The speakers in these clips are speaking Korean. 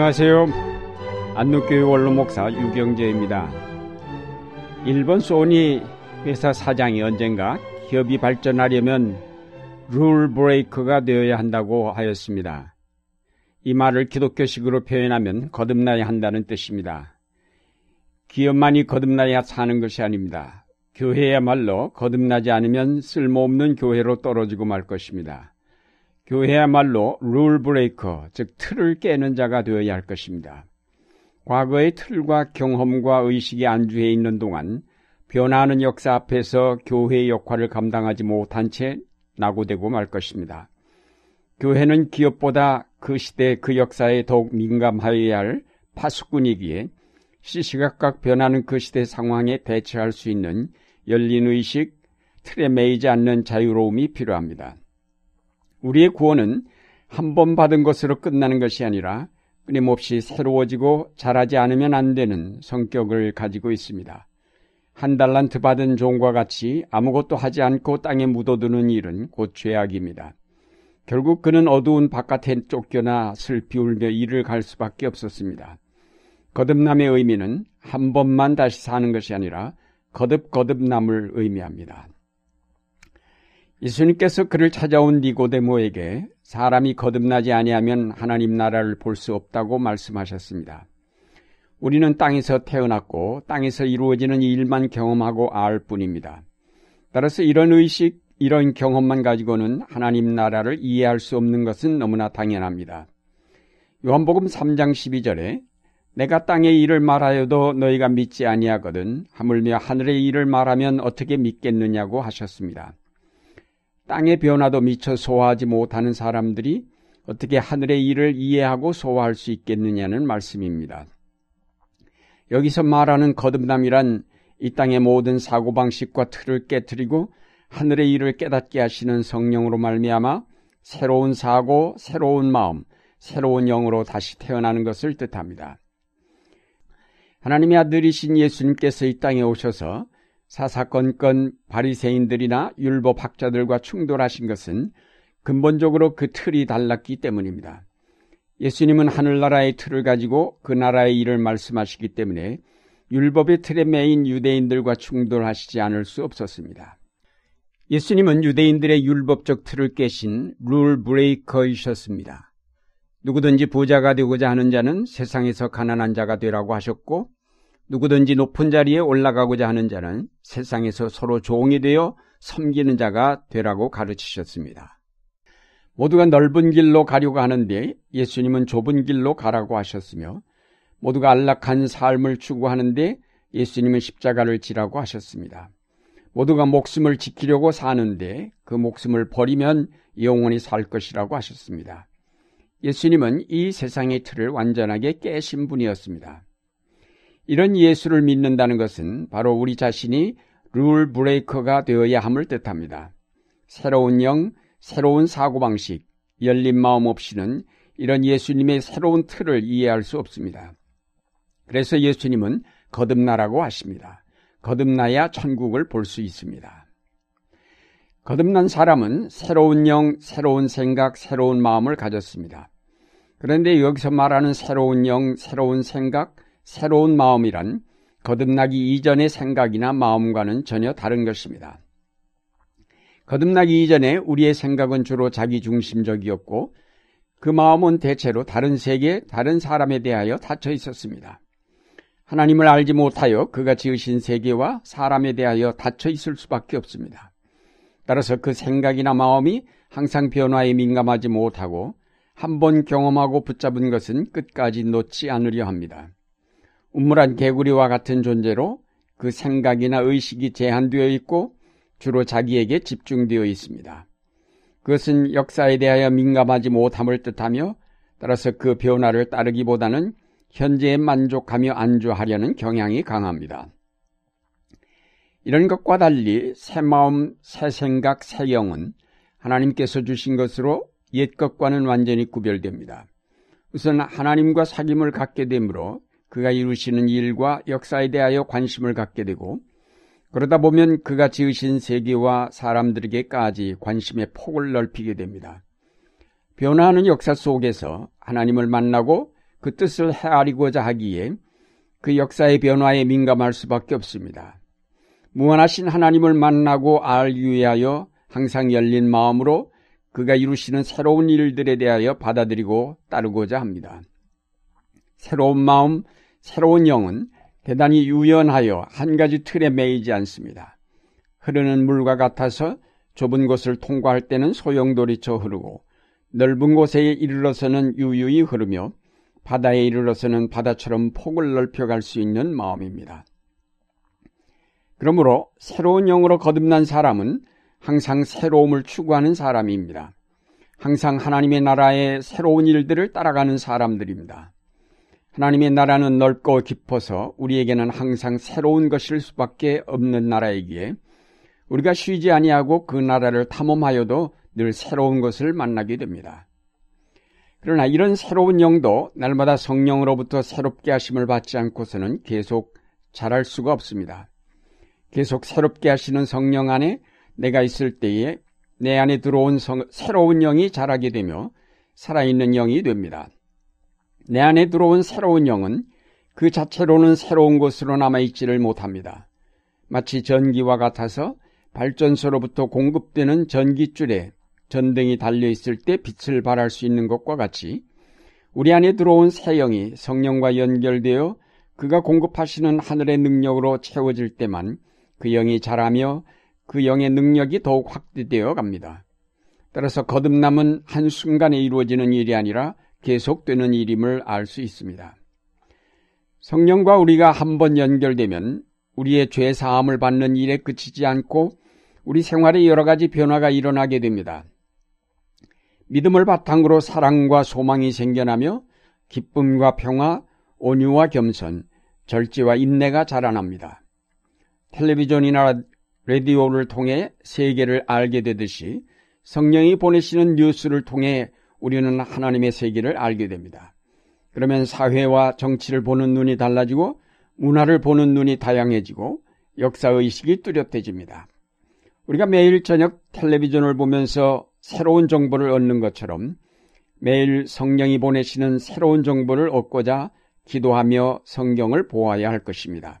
안녕하세요. 안누교회 원로목사 유경재입니다. 일본 소니 회사 사장이 언젠가 기업이 발전하려면 룰 브레이커가 되어야 한다고 하였습니다. 이 말을 기독교식으로 표현하면 거듭나야 한다는 뜻입니다. 기업만이 거듭나야 사는 것이 아닙니다. 교회야말로 거듭나지 않으면 쓸모없는 교회로 떨어지고 말 것입니다. 교회야말로 룰 브레이커, 즉 틀을 깨는 자가 되어야 할 것입니다. 과거의 틀과 경험과 의식이 안주해 있는 동안 변화하는 역사 앞에서 교회의 역할을 감당하지 못한 채 낙오되고 말 것입니다. 교회는 기업보다 그 시대 그 역사에 더욱 민감하여야 할 파수꾼이기에 시시각각 변하는 그 시대 상황에 대처할 수 있는 열린 의식, 틀에 매이지 않는 자유로움이 필요합니다. 우리의 구원은 한 번 받은 것으로 끝나는 것이 아니라 끊임없이 새로워지고 자라지 않으면 안 되는 성격을 가지고 있습니다. 한 달란트 받은 종과 같이 아무것도 하지 않고 땅에 묻어두는 일은 곧 죄악입니다. 결국 그는 어두운 바깥에 쫓겨나 슬피 울며 일을 갈 수밖에 없었습니다. 거듭남의 의미는 한 번만 다시 사는 것이 아니라 거듭거듭남을 의미합니다. 예수님께서 그를 찾아온 니고데모에게 사람이 거듭나지 아니하면 하나님 나라를 볼 수 없다고 말씀하셨습니다. 우리는 땅에서 태어났고 땅에서 이루어지는 일만 경험하고 알 뿐입니다. 따라서 이런 의식, 이런 경험만 가지고는 하나님 나라를 이해할 수 없는 것은 너무나 당연합니다. 요한복음 3장 12절에 내가 땅의 일을 말하여도 너희가 믿지 아니하거든 하물며 하늘의 일을 말하면 어떻게 믿겠느냐고 하셨습니다. 땅의 변화도 미처 소화하지 못하는 사람들이 어떻게 하늘의 일을 이해하고 소화할 수 있겠느냐는 말씀입니다. 여기서 말하는 거듭남이란 이 땅의 모든 사고방식과 틀을 깨뜨리고 하늘의 일을 깨닫게 하시는 성령으로 말미암아 새로운 사고, 새로운 마음, 새로운 영으로 다시 태어나는 것을 뜻합니다. 하나님의 아들이신 예수님께서 이 땅에 오셔서 사사건건 바리새인들이나 율법 학자들과 충돌하신 것은 근본적으로 그 틀이 달랐기 때문입니다. 예수님은 하늘나라의 틀을 가지고 그 나라의 일을 말씀하시기 때문에 율법의 틀에 매인 유대인들과 충돌하시지 않을 수 없었습니다. 예수님은 유대인들의 율법적 틀을 깨신 룰 브레이커이셨습니다. 누구든지 부자가 되고자 하는 자는 세상에서 가난한 자가 되라고 하셨고 누구든지 높은 자리에 올라가고자 하는 자는 세상에서 서로 종이 되어 섬기는 자가 되라고 가르치셨습니다. 모두가 넓은 길로 가려고 하는데 예수님은 좁은 길로 가라고 하셨으며 모두가 안락한 삶을 추구하는데 예수님은 십자가를 지라고 하셨습니다. 모두가 목숨을 지키려고 사는데 그 목숨을 버리면 영원히 살 것이라고 하셨습니다. 예수님은 이 세상의 틀을 완전하게 깨신 분이었습니다. 이런 예수를 믿는다는 것은 바로 우리 자신이 룰 브레이커가 되어야 함을 뜻합니다. 새로운 영, 새로운 사고방식, 열린 마음 없이는 이런 예수님의 새로운 틀을 이해할 수 없습니다. 그래서 예수님은 거듭나라고 하십니다. 거듭나야 천국을 볼 수 있습니다. 거듭난 사람은 새로운 영, 새로운 생각, 새로운 마음을 가졌습니다. 그런데 여기서 말하는 새로운 영, 새로운 생각, 새로운 마음이란 거듭나기 이전의 생각이나 마음과는 전혀 다른 것입니다. 거듭나기 이전에 우리의 생각은 주로 자기 중심적이었고 그 마음은 대체로 다른 세계, 다른 사람에 대하여 닫혀 있었습니다. 하나님을 알지 못하여 그가 지으신 세계와 사람에 대하여 닫혀 있을 수밖에 없습니다. 따라서 그 생각이나 마음이 항상 변화에 민감하지 못하고 한 번 경험하고 붙잡은 것은 끝까지 놓지 않으려 합니다. 우물한 개구리와 같은 존재로 그 생각이나 의식이 제한되어 있고 주로 자기에게 집중되어 있습니다. 그것은 역사에 대하여 민감하지 못함을 뜻하며 따라서 그 변화를 따르기보다는 현재에 만족하며 안주하려는 경향이 강합니다. 이런 것과 달리 새 마음, 새 생각, 새 영은 하나님께서 주신 것으로 옛 것과는 완전히 구별됩니다. 우선 하나님과 사귐을 갖게 되므로 그가 이루시는 일과 역사에 대하여 관심을 갖게 되고 그러다 보면 그가 지으신 세계와 사람들에게까지 관심의 폭을 넓히게 됩니다. 변화하는 역사 속에서 하나님을 만나고 그 뜻을 헤아리고자 하기에 그 역사의 변화에 민감할 수밖에 없습니다. 무한하신 하나님을 만나고 알기 위하여 항상 열린 마음으로 그가 이루시는 새로운 일들에 대하여 받아들이고 따르고자 합니다. 새로운 마음, 새로운 영은 대단히 유연하여 한 가지 틀에 매이지 않습니다. 흐르는 물과 같아서 좁은 곳을 통과할 때는 소용돌이쳐 흐르고 넓은 곳에 이르러서는 유유히 흐르며 바다에 이르러서는 바다처럼 폭을 넓혀갈 수 있는 마음입니다. 그러므로 새로운 영으로 거듭난 사람은 항상 새로움을 추구하는 사람입니다. 항상 하나님의 나라의 새로운 일들을 따라가는 사람들입니다. 하나님의 나라는 넓고 깊어서 우리에게는 항상 새로운 것일 수밖에 없는 나라이기에 우리가 쉬지 아니하고 그 나라를 탐험하여도 늘 새로운 것을 만나게 됩니다. 그러나 이런 새로운 영도 날마다 성령으로부터 새롭게 하심을 받지 않고서는 계속 자랄 수가 없습니다. 계속 새롭게 하시는 성령 안에 내가 있을 때에 내 안에 들어온 성, 새로운 영이 자라게 되며 살아있는 영이 됩니다. 내 안에 들어온 새로운 영은 그 자체로는 새로운 것으로 남아있지를 못합니다. 마치 전기와 같아서 발전소로부터 공급되는 전기줄에 전등이 달려있을 때 빛을 발할 수 있는 것과 같이 우리 안에 들어온 새 영이 성령과 연결되어 그가 공급하시는 하늘의 능력으로 채워질 때만 그 영이 자라며 그 영의 능력이 더욱 확대되어 갑니다. 따라서 거듭남은 한순간에 이루어지는 일이 아니라 계속되는 일임을 알 수 있습니다. 성령과 우리가 한번 연결되면 우리의 죄 사함을 받는 일에 그치지 않고 우리 생활에 여러 가지 변화가 일어나게 됩니다. 믿음을 바탕으로 사랑과 소망이 생겨나며 기쁨과 평화, 온유와 겸손, 절제와 인내가 자라납니다. 텔레비전이나 라디오를 통해 세계를 알게 되듯이 성령이 보내시는 뉴스를 통해 우리는 하나님의 세계를 알게 됩니다. 그러면 사회와 정치를 보는 눈이 달라지고 문화를 보는 눈이 다양해지고 역사의식이 뚜렷해집니다. 우리가 매일 저녁 텔레비전을 보면서 새로운 정보를 얻는 것처럼 매일 성령이 보내시는 새로운 정보를 얻고자 기도하며 성경을 보아야 할 것입니다.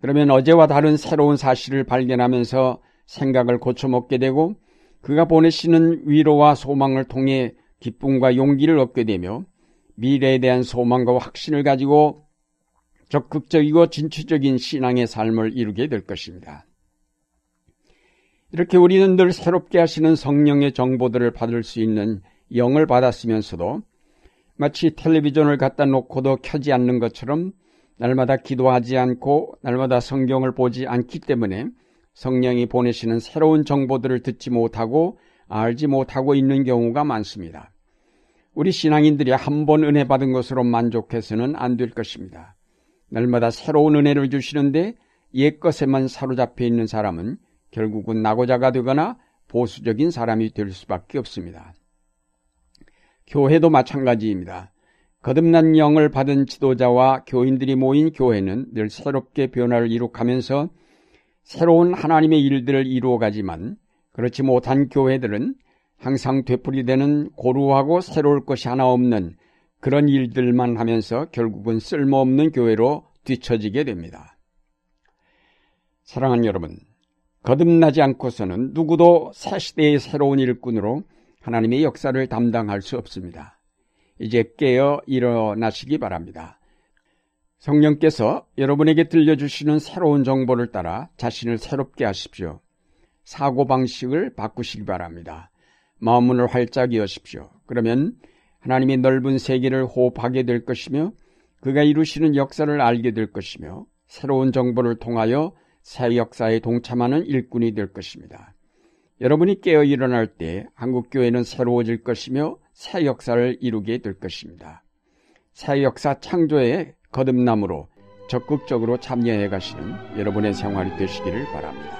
그러면 어제와 다른 새로운 사실을 발견하면서 생각을 고쳐먹게 되고 그가 보내시는 위로와 소망을 통해 기쁨과 용기를 얻게 되며 미래에 대한 소망과 확신을 가지고 적극적이고 진취적인 신앙의 삶을 이루게 될 것입니다. 이렇게 우리는 늘 새롭게 하시는 성령의 정보들을 받을 수 있는 영을 받았으면서도 마치 텔레비전을 갖다 놓고도 켜지 않는 것처럼 날마다 기도하지 않고 날마다 성경을 보지 않기 때문에 성령이 보내시는 새로운 정보들을 듣지 못하고 알지 못하고 있는 경우가 많습니다. 우리 신앙인들이 한 번 은혜 받은 것으로 만족해서는 안 될 것입니다. 날마다 새로운 은혜를 주시는데 옛 것에만 사로잡혀 있는 사람은 결국은 나고자가 되거나 보수적인 사람이 될 수밖에 없습니다. 교회도 마찬가지입니다. 거듭난 영을 받은 지도자와 교인들이 모인 교회는 늘 새롭게 변화를 이룩하면서 새로운 하나님의 일들을 이루어가지만 그렇지 못한 교회들은 항상 되풀이되는 고루하고 새로울 것이 하나 없는 그런 일들만 하면서 결국은 쓸모없는 교회로 뒤처지게 됩니다. 사랑하는 여러분, 거듭나지 않고서는 누구도 새 시대의 새로운 일꾼으로 하나님의 역사를 담당할 수 없습니다. 이제 깨어 일어나시기 바랍니다. 성령께서 여러분에게 들려주시는 새로운 정보를 따라 자신을 새롭게 하십시오. 사고방식을 바꾸시기 바랍니다. 마음문을 활짝 여십시오. 그러면 하나님의 넓은 세계를 호흡하게 될 것이며 그가 이루시는 역사를 알게 될 것이며 새로운 정보를 통하여 새 역사에 동참하는 일꾼이 될 것입니다. 여러분이 깨어 일어날 때 한국교회는 새로워질 것이며 새 역사를 이루게 될 것입니다. 새 역사 창조의 거듭남으로 적극적으로 참여해 가시는 여러분의 생활이 되시기를 바랍니다.